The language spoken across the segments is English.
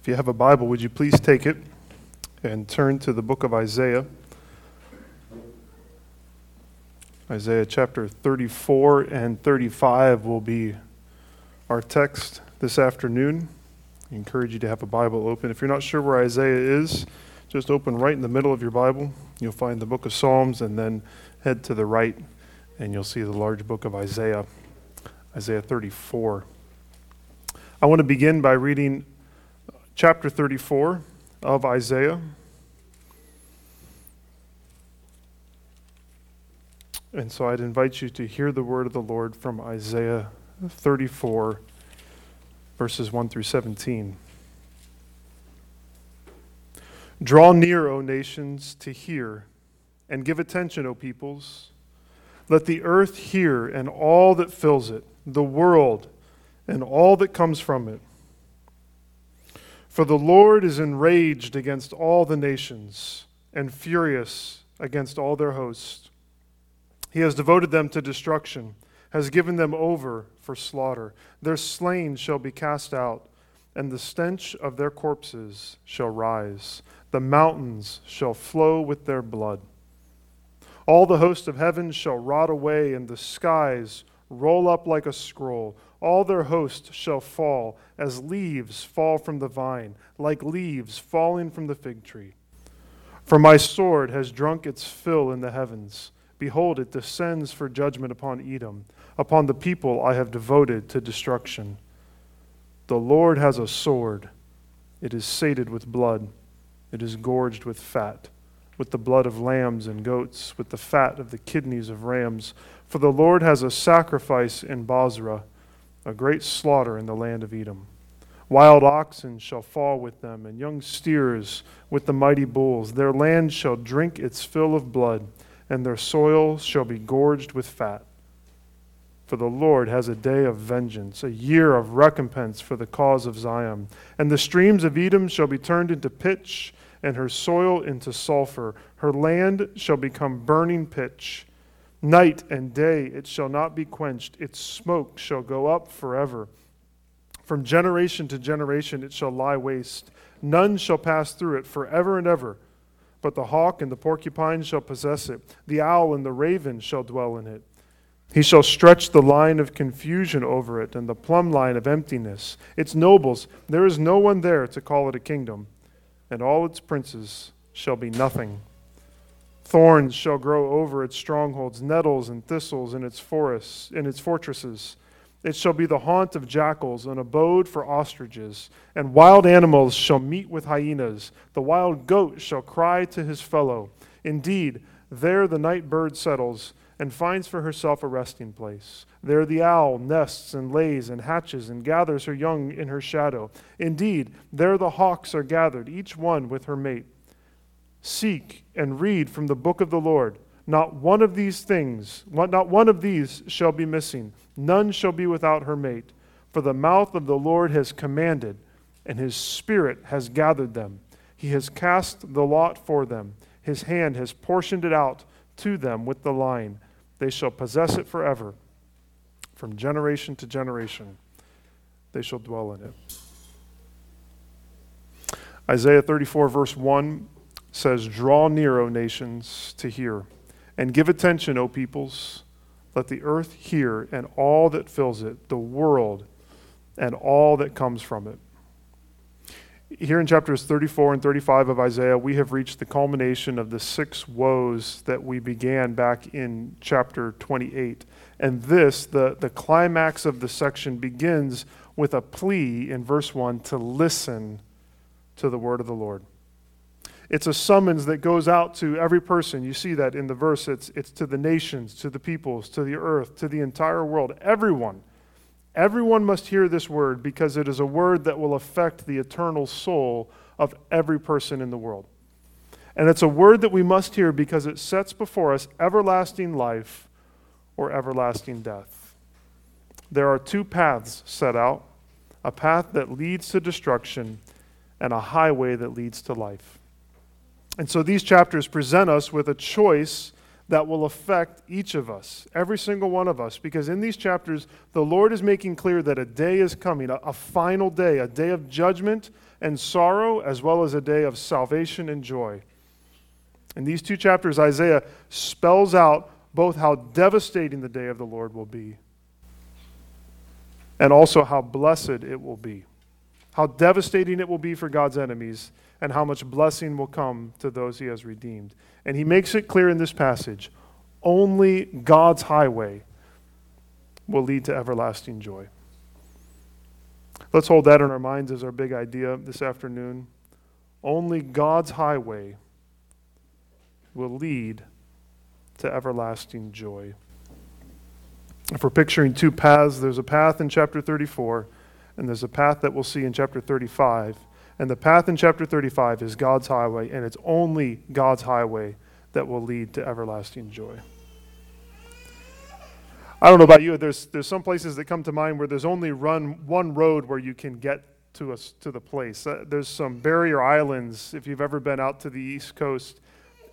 If you have a Bible, would you please take it and turn to the book of Isaiah? Isaiah chapter 34 and 35 will be our text this afternoon. I encourage you to have a Bible open. If you're not sure where Isaiah is, just open right in the middle of your Bible. You'll find the book of Psalms and then head to the right and you'll see the large book of Isaiah, Isaiah 34. I want to begin by reading chapter 34 of Isaiah. And so I'd invite you to hear the word of the Lord from Isaiah 34, verses 1 through 17. Draw near, O nations, to hear, and give attention, O peoples. Let the earth hear and all that fills it, the world and all that comes from it. For the Lord is enraged against all the nations and furious against all their hosts. He has devoted them to destruction, has given them over for slaughter. Their slain shall be cast out, and the stench of their corpses shall rise. The mountains shall flow with their blood. All the host of heaven shall rot away, and the skies roll up like a scroll. All their host shall fall as leaves fall from the vine, like leaves falling from the fig tree. For my sword has drunk its fill in the heavens. Behold, it descends for judgment upon Edom, upon the people I have devoted to destruction. The Lord has a sword. It is sated with blood, it is gorged with fat, with the blood of lambs and goats, with the fat of the kidneys of rams. For the Lord has a sacrifice in Bozrah a great slaughter in the land of Edom. Wild oxen shall fall with them, and young steers with the mighty bulls. Their land shall drink its fill of blood, and their soil shall be gorged with fat. For the Lord has a day of vengeance, a year of recompense for the cause of Zion. And the streams of Edom shall be turned into pitch, and her soil into sulfur. Her land shall become burning pitch Night and day it shall not be quenched, its smoke shall go up forever. From generation to generation it shall lie waste. None shall pass through it forever and ever. But the hawk and the porcupine shall possess it, the owl and the raven shall dwell in it. He shall stretch the line of confusion over it and the plumb line of emptiness. Its nobles, there is no one there to call it a kingdom, and all its princes shall be nothing. Thorns shall grow over its strongholds, nettles and thistles in its forests, in its fortresses. It shall be the haunt of jackals, an abode for ostriches, and wild animals shall meet with hyenas. The wild goat shall cry to his fellow. Indeed, there the night bird settles and finds for herself a resting place. There the owl nests and lays and hatches and gathers her young in her shadow. Indeed, there the hawks are gathered, each one with her mate. Seek and read from the book of the Lord. Not one of these things, not one of these shall be missing. None shall be without her mate. For the mouth of the Lord has commanded, and his spirit has gathered them. He has cast the lot for them. His hand has portioned it out to them with the line. They shall possess it forever. From generation to generation, they shall dwell in it. Isaiah 34, verse 1 says, Draw near, O nations, to hear, and give attention, O peoples. Let the earth hear and all that fills it, the world and all that comes from it. Here in chapters 34 and 35 of Isaiah, we have reached the culmination of the six woes that we began back in chapter 28. And this, the, the climax of the section, begins with a plea in verse 1 to listen to the word of the Lord. It's a summons that goes out to every person. You see that in the verse. It's, it's to the nations, to the peoples, to the earth, to the entire world. Everyone. Everyone must hear this word because it is a word that will affect the eternal soul of every person in the world. And it's a word that we must hear because it sets before us everlasting life or everlasting death. There are two paths set out a path that leads to destruction and a highway that leads to life. And so these chapters present us with a choice that will affect each of us, every single one of us, because in these chapters, the Lord is making clear that a day is coming, a, a, final day, a day of judgment and sorrow, as well as a day of salvation and joy. In these two chapters, Isaiah spells out both how devastating the day of the Lord will be and also how blessed it will be. How devastating it will be for God's enemies, and how much blessing will come to those he has redeemed. And he makes it clear in this passage only God's highway will lead to everlasting joy. Let's hold that in our minds as our big idea this afternoon. Only God's highway will lead to everlasting joy. If we're picturing two paths, there's a path in chapter 34, and there's a path that we'll see in chapter 35. And the path in chapter 35 is God's highway, and it's only God's highway that will lead to everlasting joy. I don't know about you, there's, there's some places that come to mind where there's only run one road where you can get to, us, to the place. Uh, there's some barrier islands, if you've ever been out to the East Coast,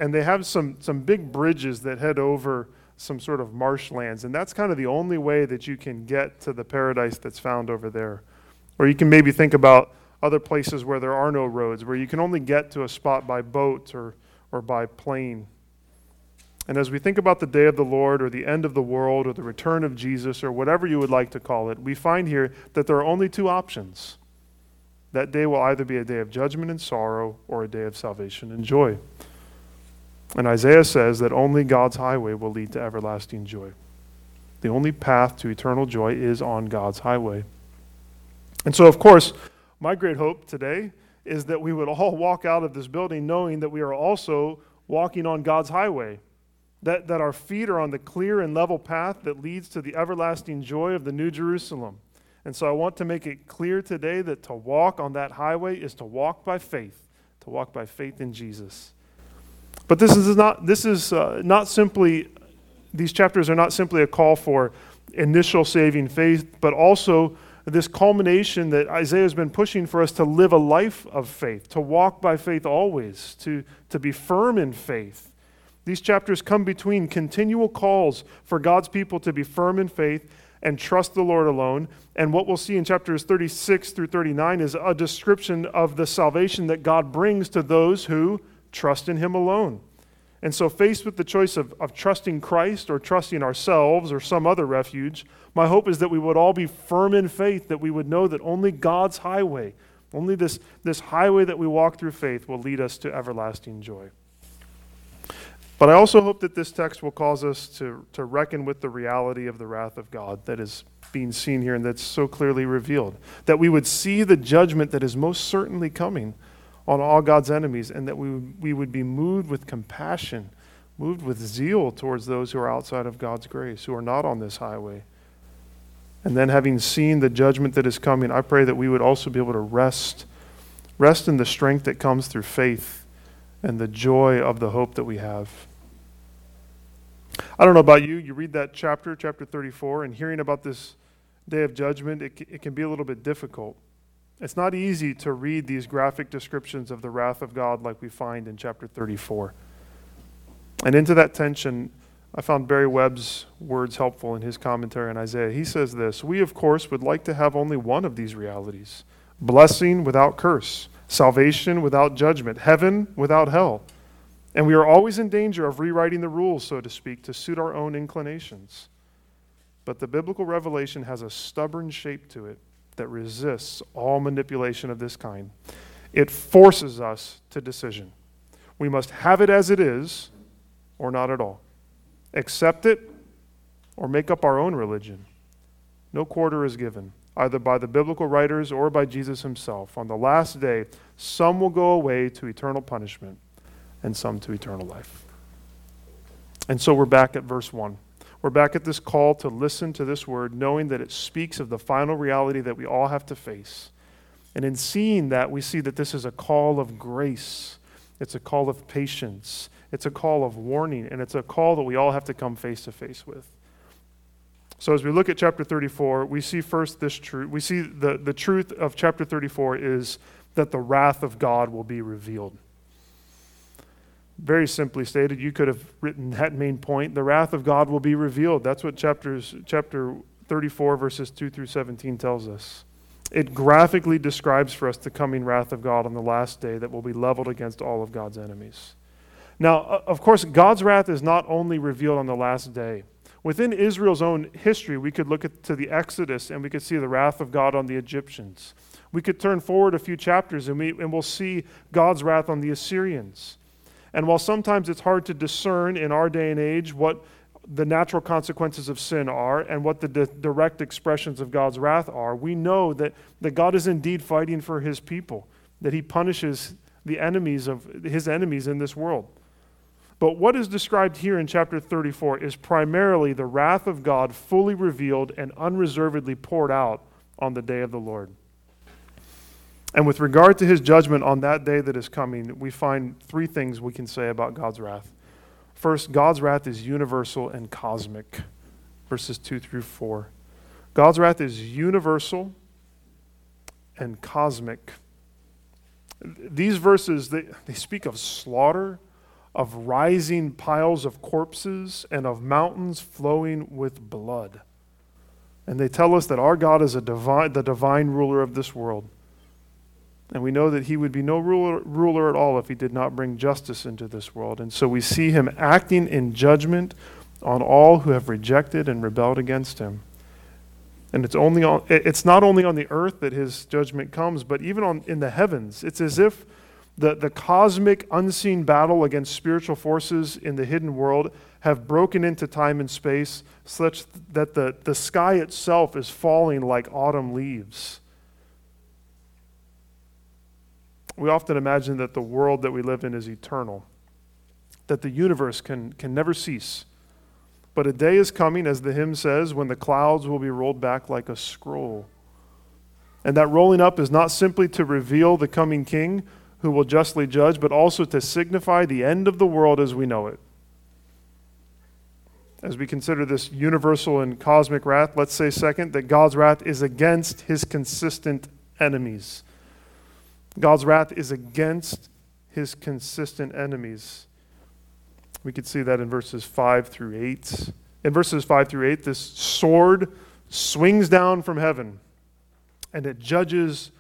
and they have some, some big bridges that head over some sort of marshlands. And that's kind of the only way that you can get to the paradise that's found over there. Or you can maybe think about other places where there are no roads, where you can only get to a spot by boat or, or by plane. And as we think about the day of the Lord or the end of the world or the return of Jesus or whatever you would like to call it, we find here that there are only two options. That day will either be a day of judgment and sorrow or a day of salvation and joy. And Isaiah says that only God's highway will lead to everlasting joy. The only path to eternal joy is on God's highway. And so, of course, my great hope today is that we would all walk out of this building knowing that we are also walking on God's highway, that, that our feet are on the clear and level path that leads to the everlasting joy of the New Jerusalem. And so I want to make it clear today that to walk on that highway is to walk by faith, to walk by faith in Jesus. But this is not, this is, uh, not simply, these chapters are not simply a call for initial saving faith, but also this culmination that Isaiah has been pushing for us to live a life of faith, to walk by faith always, to, to be firm in faith. These chapters come between continual calls for God's people to be firm in faith and trust the Lord alone. And what we'll see in chapters 36 through 39 is a description of the salvation that God brings to those who trust in Him alone. And so, faced with the choice of, of trusting Christ or trusting ourselves or some other refuge, my hope is that we would all be firm in faith, that we would know that only God's highway, only this, this highway that we walk through faith, will lead us to everlasting joy. But I also hope that this text will cause us to, to reckon with the reality of the wrath of God that is being seen here and that's so clearly revealed. That we would see the judgment that is most certainly coming on all God's enemies, and that we, we would be moved with compassion, moved with zeal towards those who are outside of God's grace, who are not on this highway. And then, having seen the judgment that is coming, I pray that we would also be able to rest, rest in the strength that comes through faith and the joy of the hope that we have. I don't know about you, you read that chapter, chapter 34, and hearing about this day of judgment, it, it can be a little bit difficult. It's not easy to read these graphic descriptions of the wrath of God like we find in chapter 34. And into that tension, I found Barry Webb's words helpful in his commentary on Isaiah. He says this We, of course, would like to have only one of these realities blessing without curse, salvation without judgment, heaven without hell. And we are always in danger of rewriting the rules, so to speak, to suit our own inclinations. But the biblical revelation has a stubborn shape to it that resists all manipulation of this kind. It forces us to decision. We must have it as it is or not at all. Accept it or make up our own religion. No quarter is given, either by the biblical writers or by Jesus himself. On the last day, some will go away to eternal punishment and some to eternal life. And so we're back at verse 1. We're back at this call to listen to this word, knowing that it speaks of the final reality that we all have to face. And in seeing that, we see that this is a call of grace, it's a call of patience, it's a call of warning, and it's a call that we all have to come face to face with. So, as we look at chapter 34, we see first this truth. We see the, the truth of chapter 34 is that the wrath of God will be revealed. Very simply stated, you could have written that main point. The wrath of God will be revealed. That's what chapters, chapter 34, verses 2 through 17 tells us. It graphically describes for us the coming wrath of God on the last day that will be leveled against all of God's enemies. Now, of course, God's wrath is not only revealed on the last day. Within Israel's own history, we could look at, to the Exodus and we could see the wrath of God on the Egyptians. We could turn forward a few chapters and, we, and we'll see God's wrath on the Assyrians. And while sometimes it's hard to discern in our day and age what the natural consequences of sin are and what the di- direct expressions of God's wrath are, we know that, that God is indeed fighting for his people, that he punishes the enemies of his enemies in this world. But what is described here in chapter 34 is primarily the wrath of God fully revealed and unreservedly poured out on the day of the Lord. And with regard to his judgment on that day that is coming, we find three things we can say about God's wrath. First, God's wrath is universal and cosmic, verses 2 through 4. God's wrath is universal and cosmic. These verses, they, they speak of slaughter of rising piles of corpses and of mountains flowing with blood. And they tell us that our God is a divine, the divine ruler of this world. And we know that he would be no ruler, ruler at all if he did not bring justice into this world. And so we see him acting in judgment on all who have rejected and rebelled against him. And it's, only on, it's not only on the earth that his judgment comes, but even on, in the heavens. It's as if the, the cosmic unseen battle against spiritual forces in the hidden world have broken into time and space such that the, the sky itself is falling like autumn leaves. We often imagine that the world that we live in is eternal, that the universe can, can never cease. But a day is coming, as the hymn says, when the clouds will be rolled back like a scroll. And that rolling up is not simply to reveal the coming king, who will justly judge, but also to signify the end of the world as we know it. As we consider this universal and cosmic wrath, let's say, second, that God's wrath is against his consistent enemies. God's wrath is against his consistent enemies. We could see that in verses 5 through 8. In verses 5 through 8, this sword swings down from heaven and it judges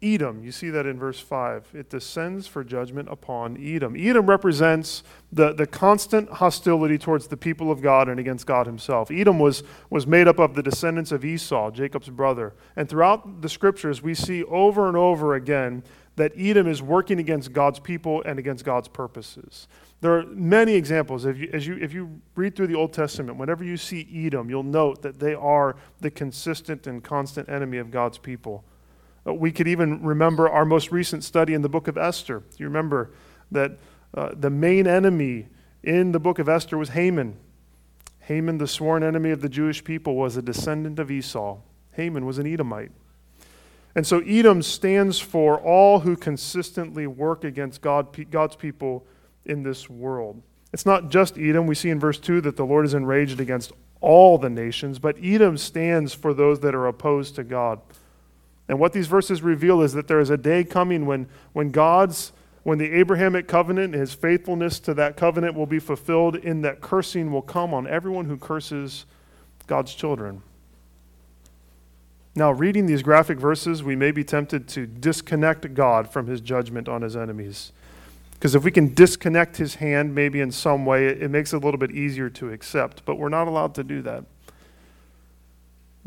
Edom. You see that in verse 5. It descends for judgment upon Edom. Edom represents the, the constant hostility towards the people of God and against God himself. Edom was, was made up of the descendants of Esau, Jacob's brother. And throughout the scriptures, we see over and over again that Edom is working against God's people and against God's purposes. There are many examples. If you, as you, if you read through the Old Testament, whenever you see Edom, you'll note that they are the consistent and constant enemy of God's people. Uh, we could even remember our most recent study in the book of Esther. You remember that uh, the main enemy in the book of Esther was Haman. Haman, the sworn enemy of the Jewish people, was a descendant of Esau. Haman was an Edomite. And so Edom stands for all who consistently work against God, God's people in this world. It's not just Edom. We see in verse 2 that the Lord is enraged against all the nations, but Edom stands for those that are opposed to God. And what these verses reveal is that there is a day coming when, when God's, when the Abrahamic covenant, his faithfulness to that covenant will be fulfilled, in that cursing will come on everyone who curses God's children. Now, reading these graphic verses, we may be tempted to disconnect God from his judgment on his enemies. Because if we can disconnect his hand, maybe in some way, it makes it a little bit easier to accept. But we're not allowed to do that.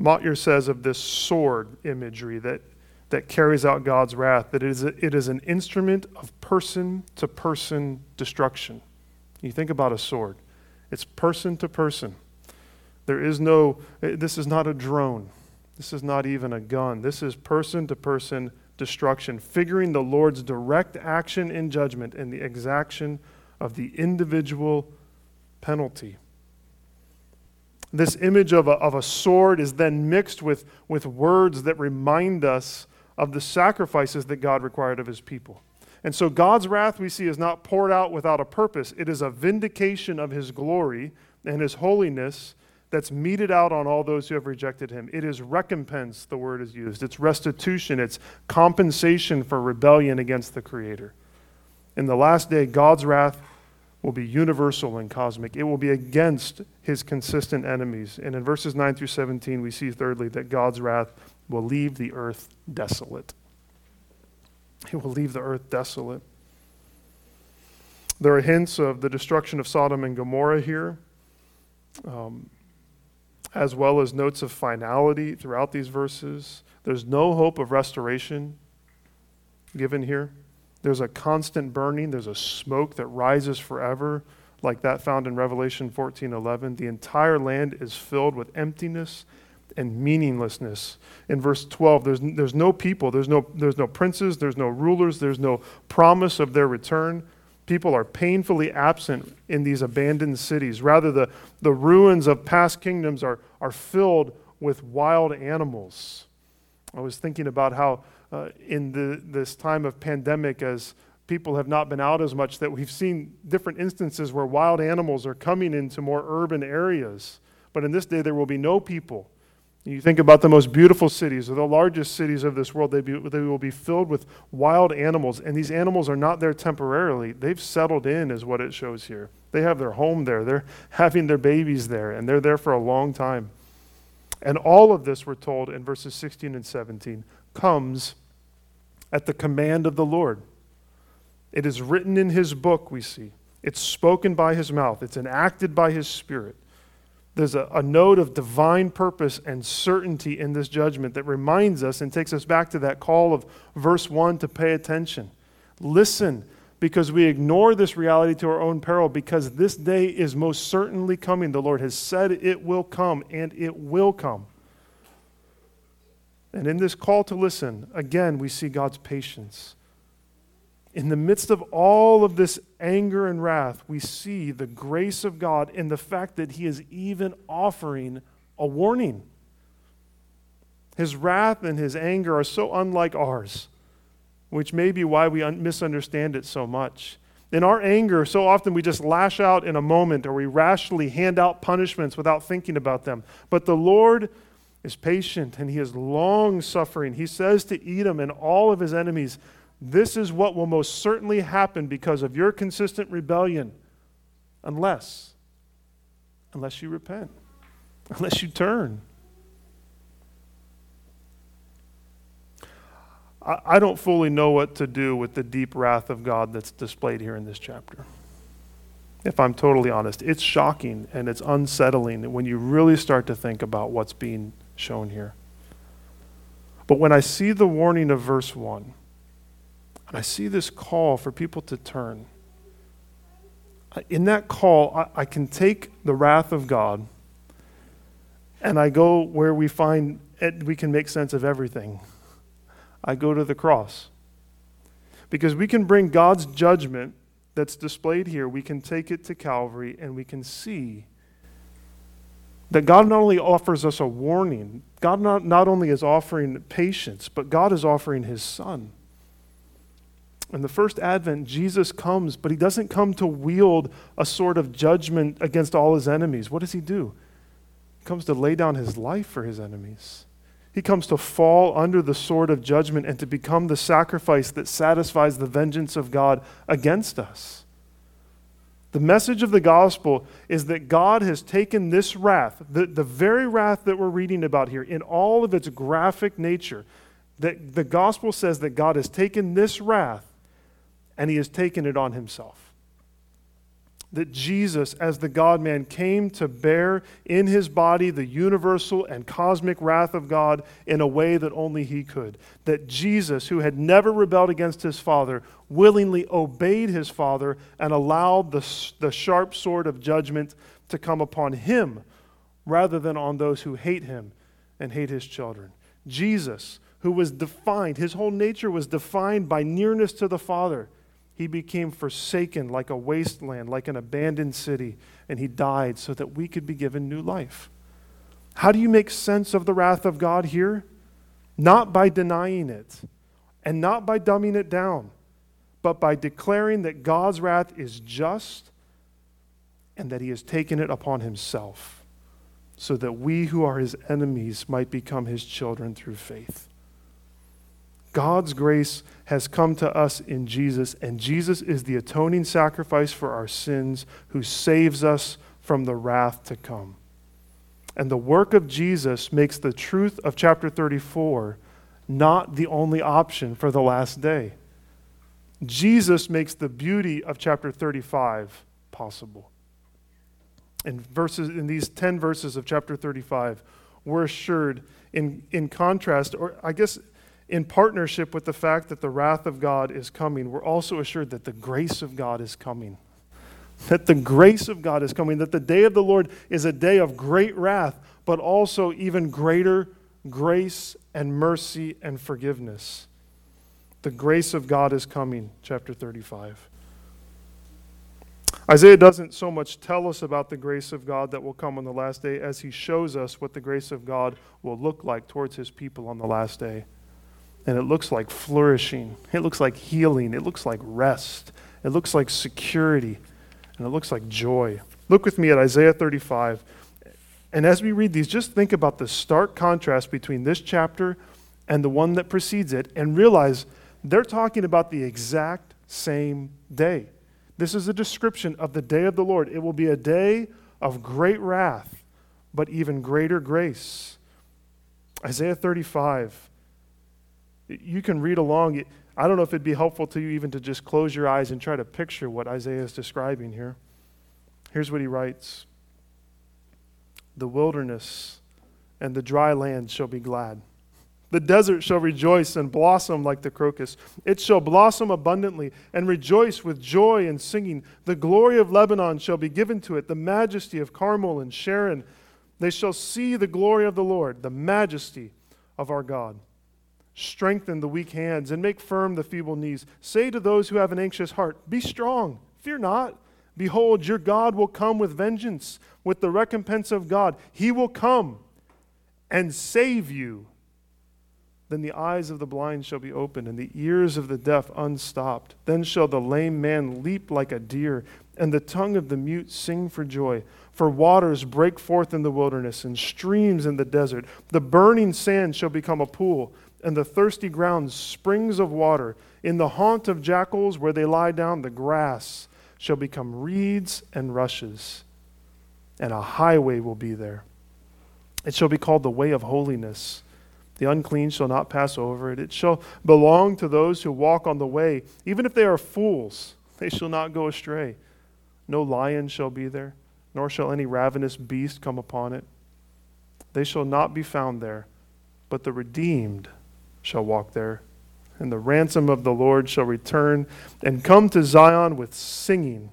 Motyer says of this sword imagery that, that carries out God's wrath that it is, a, it is an instrument of person to person destruction. You think about a sword, it's person to person. There is no, eh, this is not a drone. This is not even a gun. This is person to person destruction, figuring the Lord's direct action in judgment and the exaction of the individual penalty. This image of a, of a sword is then mixed with, with words that remind us of the sacrifices that God required of his people. And so God's wrath, we see, is not poured out without a purpose. It is a vindication of his glory and his holiness that's meted out on all those who have rejected him. It is recompense, the word is used. It's restitution, it's compensation for rebellion against the Creator. In the last day, God's wrath will be universal and cosmic. It will be against his consistent enemies. And in verses 9 through 17, we see thirdly that God's wrath will leave the earth desolate. It will leave the earth desolate. There are hints of the destruction of Sodom and Gomorrah here, um, as well as notes of finality throughout these verses. There's no hope of restoration given here. There's a constant burning, there's a smoke that rises forever, like that found in Revelation 14:11. The entire land is filled with emptiness and meaninglessness. In verse 12, there's, there's no people, there's no, there's no princes, there's no rulers, there's no promise of their return. People are painfully absent in these abandoned cities. Rather, the, the ruins of past kingdoms are, are filled with wild animals. I was thinking about how uh, in the, this time of pandemic, as people have not been out as much, that we've seen different instances where wild animals are coming into more urban areas. But in this day, there will be no people. You think about the most beautiful cities or the largest cities of this world, they, be, they will be filled with wild animals. And these animals are not there temporarily. They've settled in, is what it shows here. They have their home there, they're having their babies there, and they're there for a long time. And all of this, we're told in verses 16 and 17, comes at the command of the Lord. It is written in his book, we see. It's spoken by his mouth, it's enacted by his spirit. There's a, a, note of divine purpose and certainty in this judgment that reminds us and takes us back to that call of verse 1 to pay attention. Listen, because we ignore this reality to our own peril, because this day is most certainly coming. The Lord has said it will come, and it will come. And in this call to listen, again, we see God's patience. In the midst of all of this anger and wrath, we see the grace of God in the fact that He is even offering a warning. His wrath and His anger are so unlike ours, which may be why we un- misunderstand it so much. In our anger, so often we just lash out in a moment or we rashly hand out punishments without thinking about them. But the Lord is patient and he is long suffering. He says to Edom and all of his enemies, This is what will most certainly happen because of your consistent rebellion, unless, unless you repent, unless you turn. I, I don't fully know what to do with the deep wrath of God that's displayed here in this chapter if I'm totally honest. It's shocking and it's unsettling when you really start to think about what's being shown here. But when I see the warning of verse 1, and I see this call for people to turn, in that call, I, I can take the wrath of God and I go where we find it, we can make sense of everything. I go to the cross. Because we can bring God's judgment that's displayed here, we can take it to Calvary and we can see that God not only offers us a warning, God not, not only is offering patience, but God is offering his son. In the first advent, Jesus comes, but he doesn't come to wield a sort of judgment against all his enemies. What does he do? He comes to lay down his life for his enemies. He comes to fall under the sword of judgment and to become the sacrifice that satisfies the vengeance of God against us. The message of the gospel is that God has taken this wrath, the, the very wrath that we're reading about here, in all of its graphic nature, that the gospel says that God has taken this wrath and he has taken it on himself that Jesus, as the God man, came to bear in his body the universal and cosmic wrath of God in a way that only he could. That Jesus, who had never rebelled against his Father, willingly obeyed his Father and allowed the, the sharp sword of judgment to come upon him rather than on those who hate him and hate his children. Jesus, who was defined, his whole nature was defined by nearness to the Father he became forsaken like a wasteland, like an abandoned city, and he died so that we could be given new life. How do you make sense of the wrath of God here? Not by denying it and not by dumbing it down, but by declaring that God's wrath is just and that he has taken it upon himself so that we who are his enemies might become his children through faith. God's grace has come to us in Jesus, and Jesus is the atoning sacrifice for our sins who saves us from the wrath to come. And the work of Jesus makes the truth of chapter 34 not the only option for the last day. Jesus makes the beauty of chapter 35 possible. In, verses, in these 10 verses of chapter 35, we're assured, in, in contrast, or I guess in partnership with the fact that the wrath of God is coming, we're also assured that the grace of God is coming. That the grace of God is coming, that the day of the Lord is a day of great wrath, but also even greater grace and mercy and forgiveness. The grace of God is coming, chapter 35. Isaiah doesn't so much tell us about the grace of God that will come on the last day as he shows us what the grace of God will look like towards his people on the last day. And it looks like flourishing, it looks like healing, it looks like rest, it looks like security, and it looks like joy. Look with me at Isaiah 35. And as we read these, just think about the stark contrast between this chapter and the one that precedes it, and realize they're talking about the exact same day. This is a description of the day of the Lord. It will be a day of great wrath, but even greater grace. Isaiah 35. You can read along. I don't know if it'd be helpful to you even to just close your eyes and try to picture what Isaiah is describing here. Here's what he writes The wilderness and the dry land shall be glad the desert shall rejoice and blossom like the crocus. It shall blossom abundantly and rejoice with joy and singing. The glory of Lebanon shall be given to it, the majesty of Carmel and Sharon. They shall see the glory of the Lord, the majesty of our God. Strengthen the weak hands and make firm the feeble knees. Say to those who have an anxious heart, Be strong, fear not. Behold, your God will come with vengeance, with the recompense of God. He will come and save you then the eyes of the blind shall be opened, and the ears of the deaf unstopped. Then shall the lame man leap like a deer, and the tongue of the mute sing for joy. For waters break forth in the wilderness, and streams in the desert. The burning sand shall become a pool, and the thirsty ground springs of water. In the haunt of jackals, where they lie down, the grass shall become reeds and rushes, and a highway will be there. It shall be called the way of holiness. The unclean shall not pass over it. It shall belong to those who walk on the way. Even if they are fools, they shall not go astray. No lion shall be there, nor shall any ravenous beast come upon it. They shall not be found there, but the redeemed shall walk there. And the ransom of the Lord shall return and come to Zion with singing.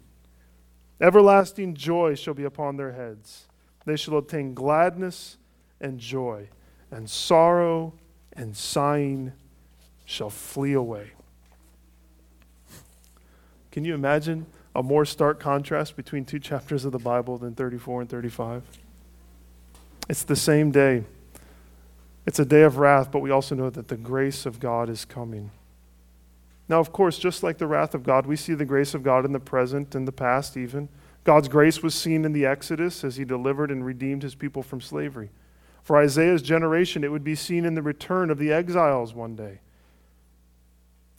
Everlasting joy shall be upon their heads. They shall obtain gladness and joy and sorrow and sighing shall flee away. Can you imagine a more stark contrast between two chapters of the Bible than 34 and 35? It's the same day. It's a day of wrath, but we also know that the grace of God is coming. Now, of course, just like the wrath of God, we see the grace of God in the present and the past, even. God's grace was seen in the Exodus as he delivered and redeemed his people from slavery. For Isaiah's generation, it would be seen in the return of the exiles one day.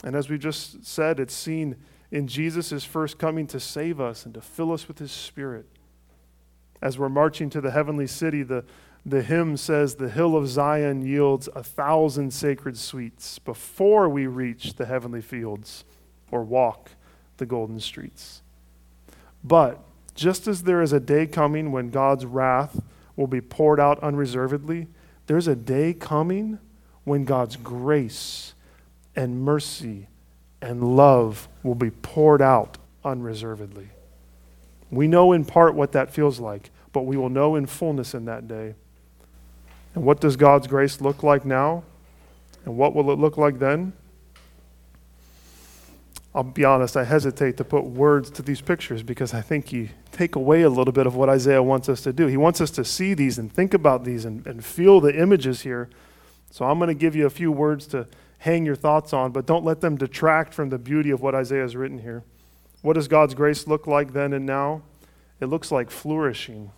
And as we just said, it's seen in Jesus' first coming to save us and to fill us with his spirit. As we're marching to the heavenly city, the, the hymn says, The hill of Zion yields a thousand sacred sweets before we reach the heavenly fields or walk the golden streets. But just as there is a day coming when God's wrath will be poured out unreservedly, there's a day coming when God's grace and mercy and love will be poured out unreservedly. We know in part what that feels like, but we will know in fullness in that day. And what does God's grace look like now? And what will it look like then? I'll be honest, I hesitate to put words to these pictures because I think you take away a little bit of what Isaiah wants us to do. He wants us to see these and think about these and, and feel the images here. So I'm going to give you a few words to hang your thoughts on, but don't let them detract from the beauty of what Isaiah has written here. What does God's grace look like then and now? It looks like flourishing.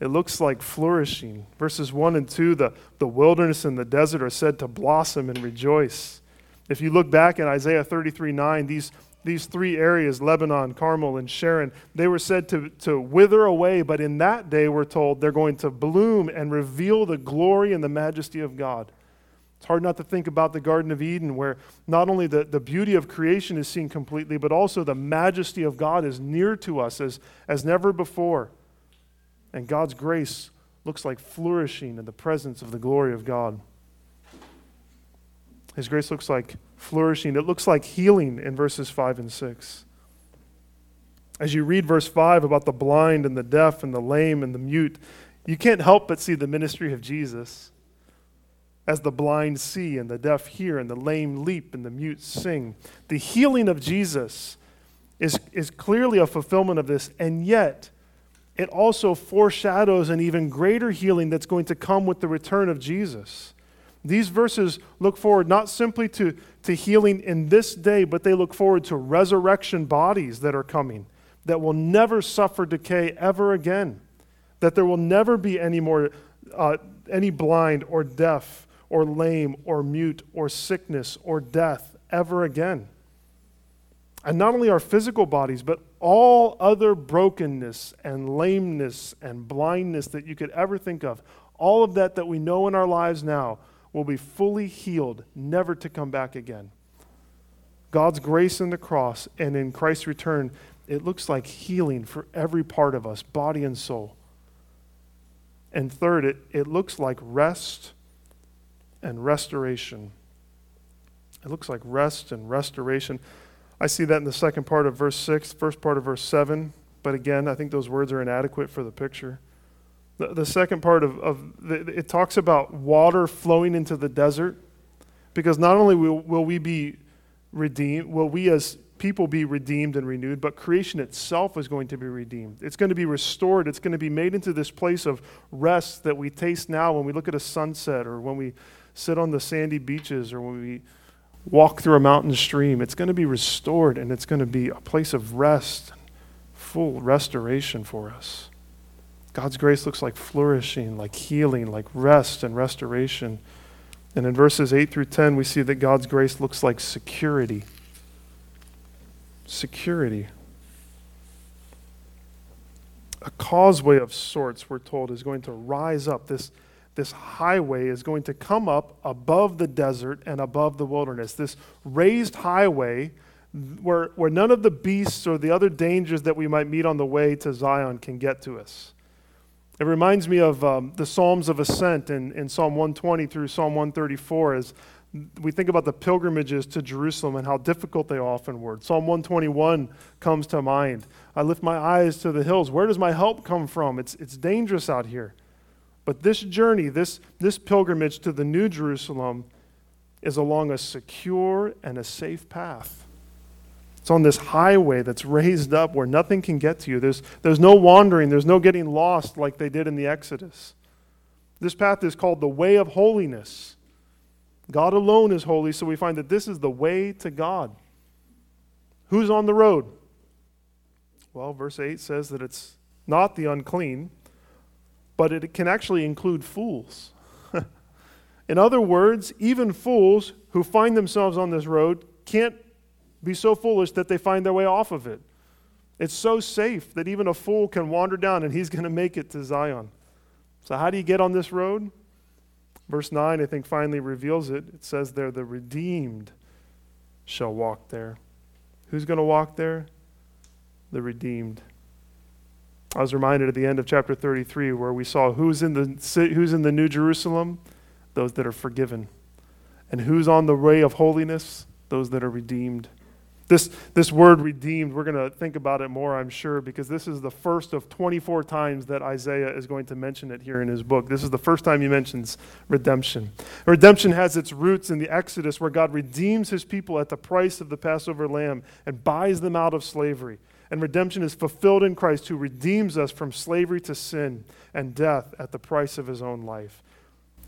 It looks like flourishing. Verses 1 and 2 the, the wilderness and the desert are said to blossom and rejoice. If you look back in Isaiah 33 9, these these three areas Lebanon, Carmel, and Sharon they were said to, to wither away, but in that day, we're told, they're going to bloom and reveal the glory and the majesty of God. It's hard not to think about the Garden of Eden, where not only the, the beauty of creation is seen completely, but also the majesty of God is near to us as, as never before. And God's grace looks like flourishing in the presence of the glory of God. His grace looks like flourishing. It looks like healing in verses 5 and 6. As you read verse 5 about the blind and the deaf and the lame and the mute, you can't help but see the ministry of Jesus. As the blind see and the deaf hear and the lame leap and the mute sing. The healing of Jesus is, is clearly a fulfillment of this, and yet it also foreshadows an even greater healing that's going to come with the return of Jesus. These verses look forward not simply to, to healing in this day, but they look forward to resurrection bodies that are coming that will never suffer decay ever again. That there will never be any more uh, any blind or deaf or lame or mute or sickness or death ever again. And not only our physical bodies, but all other brokenness and lameness and blindness that you could ever think of, all of that that we know in our lives now will be fully healed, never to come back again. God's grace in the cross and in Christ's return, it looks like healing for every part of us, body and soul. And third, it, it looks like rest and restoration. It looks like rest and restoration. I see that in the second part of verse 6, first part of verse 7, but again, I think those words are inadequate for the picture. The, the second part of, of the, it talks about water flowing into the desert because not only will, will we be redeemed, will we as people be redeemed and renewed, but creation itself is going to be redeemed. It's going to be restored. It's going to be made into this place of rest that we taste now when we look at a sunset or when we sit on the sandy beaches or when we walk through a mountain stream. It's going to be restored and it's going to be a place of rest, full restoration for us. God's grace looks like flourishing, like healing, like rest and restoration. And in verses 8 through 10, we see that God's grace looks like security. Security. A causeway of sorts, we're told, is going to rise up. This, this highway is going to come up above the desert and above the wilderness. This raised highway where, where none of the beasts or the other dangers that we might meet on the way to Zion can get to us. It reminds me of um, the Psalms of Ascent in, in Psalm 120 through Psalm 134 as we think about the pilgrimages to Jerusalem and how difficult they often were. Psalm 121 comes to mind. I lift my eyes to the hills. Where does my help come from? It's, it's dangerous out here. But this journey, this, this pilgrimage to the New Jerusalem, is along a secure and a safe path. It's on this highway that's raised up where nothing can get to you. There's, there's no wandering, there's no getting lost like they did in the Exodus. This path is called the way of holiness. God alone is holy, so we find that this is the way to God. Who's on the road? Well, verse 8 says that it's not the unclean, but it can actually include fools. In other words, even fools who find themselves on this road can't be so foolish that they find their way off of it. It's so safe that even a fool can wander down and he's going to make it to Zion. So, how do you get on this road? Verse 9, I think, finally reveals it. It says there, the redeemed shall walk there. Who's going to walk there? The redeemed. I was reminded at the end of chapter 33 where we saw who's in the, who's in the New Jerusalem? Those that are forgiven. And who's on the way of holiness? Those that are redeemed. This, this word redeemed, we're going to think about it more, I'm sure, because this is the first of 24 times that Isaiah is going to mention it here in his book. This is the first time he mentions redemption. Redemption has its roots in the Exodus, where God redeems his people at the price of the Passover lamb and buys them out of slavery. And redemption is fulfilled in Christ, who redeems us from slavery to sin and death at the price of his own life.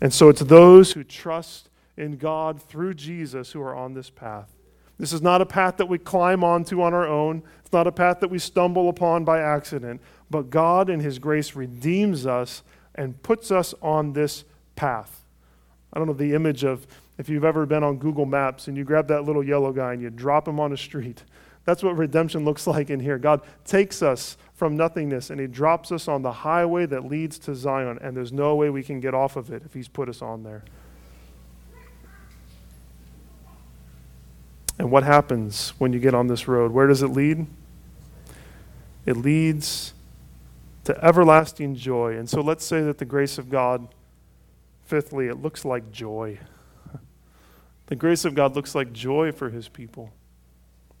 And so it's those who trust in God through Jesus who are on this path. This is not a path that we climb onto on our own. It's not a path that we stumble upon by accident. But God, in His grace, redeems us and puts us on this path. I don't know the image of if you've ever been on Google Maps and you grab that little yellow guy and you drop him on a street. That's what redemption looks like in here. God takes us from nothingness and He drops us on the highway that leads to Zion, and there's no way we can get off of it if He's put us on there. And what happens when you get on this road? Where does it lead? It leads to everlasting joy. And so let's say that the grace of God, fifthly, it looks like joy. The grace of God looks like joy for his people.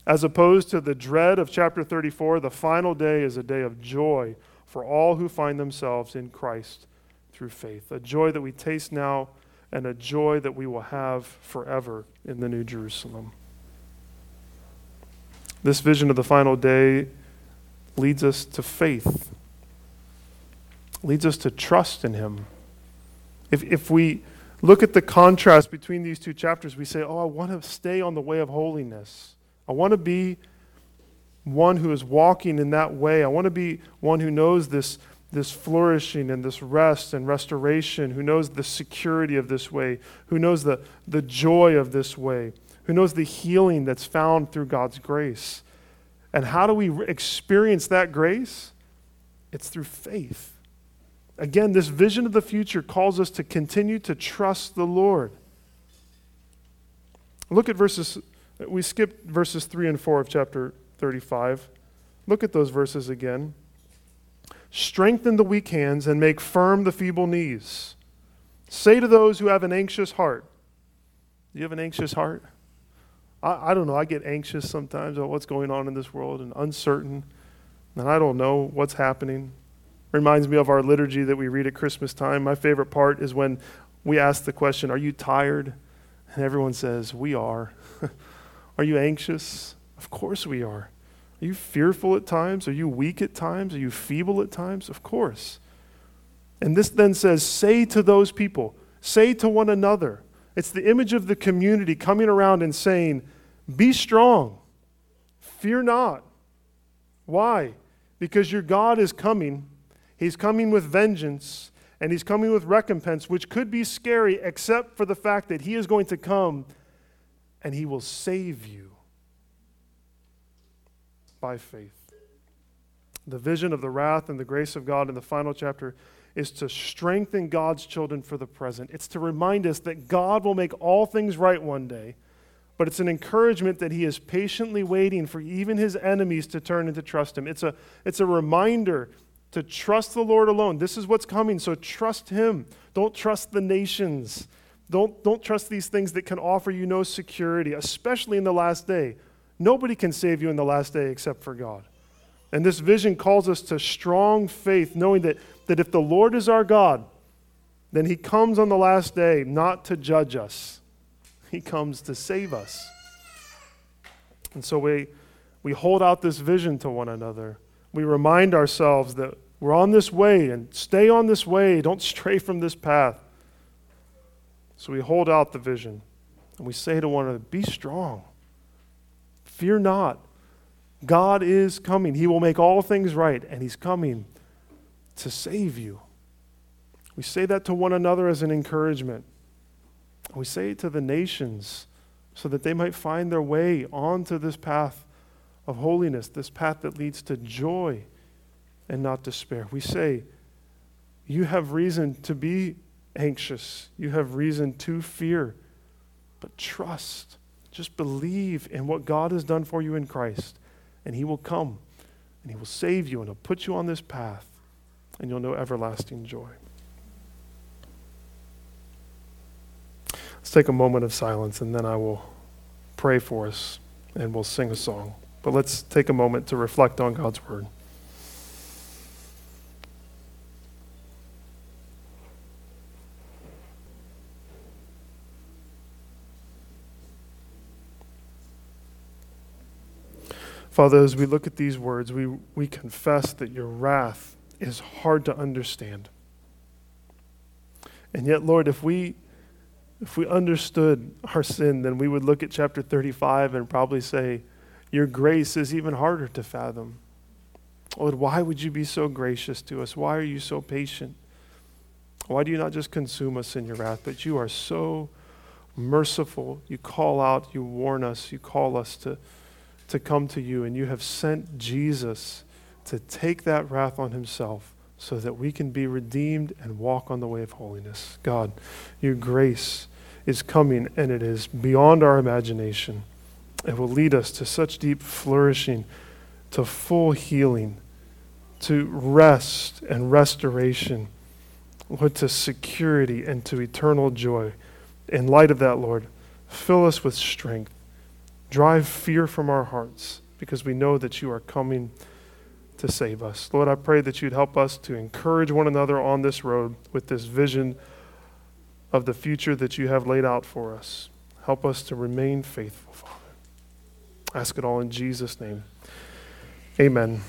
As opposed to the dread of chapter 34, the final day is a day of joy for all who find themselves in Christ through faith. A joy that we taste now and a joy that we will have forever in the New Jerusalem. This vision of the final day leads us to faith, leads us to trust in Him. If, if we look at the contrast between these two chapters, we say, Oh, I want to stay on the way of holiness. I want to be one who is walking in that way. I want to be one who knows this, this flourishing and this rest and restoration, who knows the security of this way, who knows the, the joy of this way who knows the healing that's found through God's grace. And how do we experience that grace? It's through faith. Again, this vision of the future calls us to continue to trust the Lord. Look at verses, we skipped verses 3 and 4 of chapter 35. Look at those verses again. Strengthen the weak hands and make firm the feeble knees. Say to those who have an anxious heart, Do you have an anxious heart? I, I don't know. I get anxious sometimes about what's going on in this world and uncertain, and I don't know what's happening. Reminds me of our liturgy that we read at Christmas time. My favorite part is when we ask the question, Are you tired? And everyone says, We are. are you anxious? Of course we are. Are you fearful at times? Are you weak at times? Are you feeble at times? Of course. And this then says, Say to those people, say to one another. It's the image of the community coming around and saying, be strong. Fear not. Why? Because your God is coming. He's coming with vengeance and he's coming with recompense, which could be scary, except for the fact that he is going to come and he will save you by faith. The vision of the wrath and the grace of God in the final chapter is to strengthen God's children for the present. It's to remind us that God will make all things right one day but it's an encouragement that he is patiently waiting for even his enemies to turn and to trust him. It's a, it's a reminder to trust the Lord alone. This is what's coming, so trust him. Don't trust the nations. Don't, don't trust these things that can offer you no security, especially in the last day. Nobody can save you in the last day except for God. And this vision calls us to strong faith, knowing that, that if the Lord is our God, then he comes on the last day not to judge us he comes to save us. And so we, we hold out this vision to one another. We remind ourselves that we're on this way and stay on this way. Don't stray from this path. So we hold out the vision and we say to one another, Be strong. Fear not. God is coming. He will make all things right, and He's coming to save you. We say that to one another as an encouragement. We say it to the nations so that they might find their way onto this path of holiness, this path that leads to joy and not despair. We say, You have reason to be anxious, you have reason to fear, but trust. Just believe in what God has done for you in Christ, and He will come and He will save you and He'll put you on this path, and you'll know everlasting joy. Let's take a moment of silence and then I will pray for us and we'll sing a song. But let's take a moment to reflect on God's word. Father, as we look at these words, we, we confess that your wrath is hard to understand. And yet, Lord, if we if we understood our sin, then we would look at chapter 35 and probably say, Your grace is even harder to fathom. Lord, why would you be so gracious to us? Why are you so patient? Why do you not just consume us in your wrath, but you are so merciful. You call out, you warn us, you call us to, to come to you, and you have sent Jesus to take that wrath on himself so that we can be redeemed and walk on the way of holiness. God, your grace is coming, and it is beyond our imagination. It will lead us to such deep flourishing, to full healing, to rest and restoration, Lord, to security and to eternal joy. In light of that, Lord, fill us with strength. Drive fear from our hearts because we know that you are coming to save us. Lord, I pray that you'd help us to encourage one another on this road with this vision of the future that you have laid out for us. Help us to remain faithful, Father. ask it all in Jesus' name. Amen.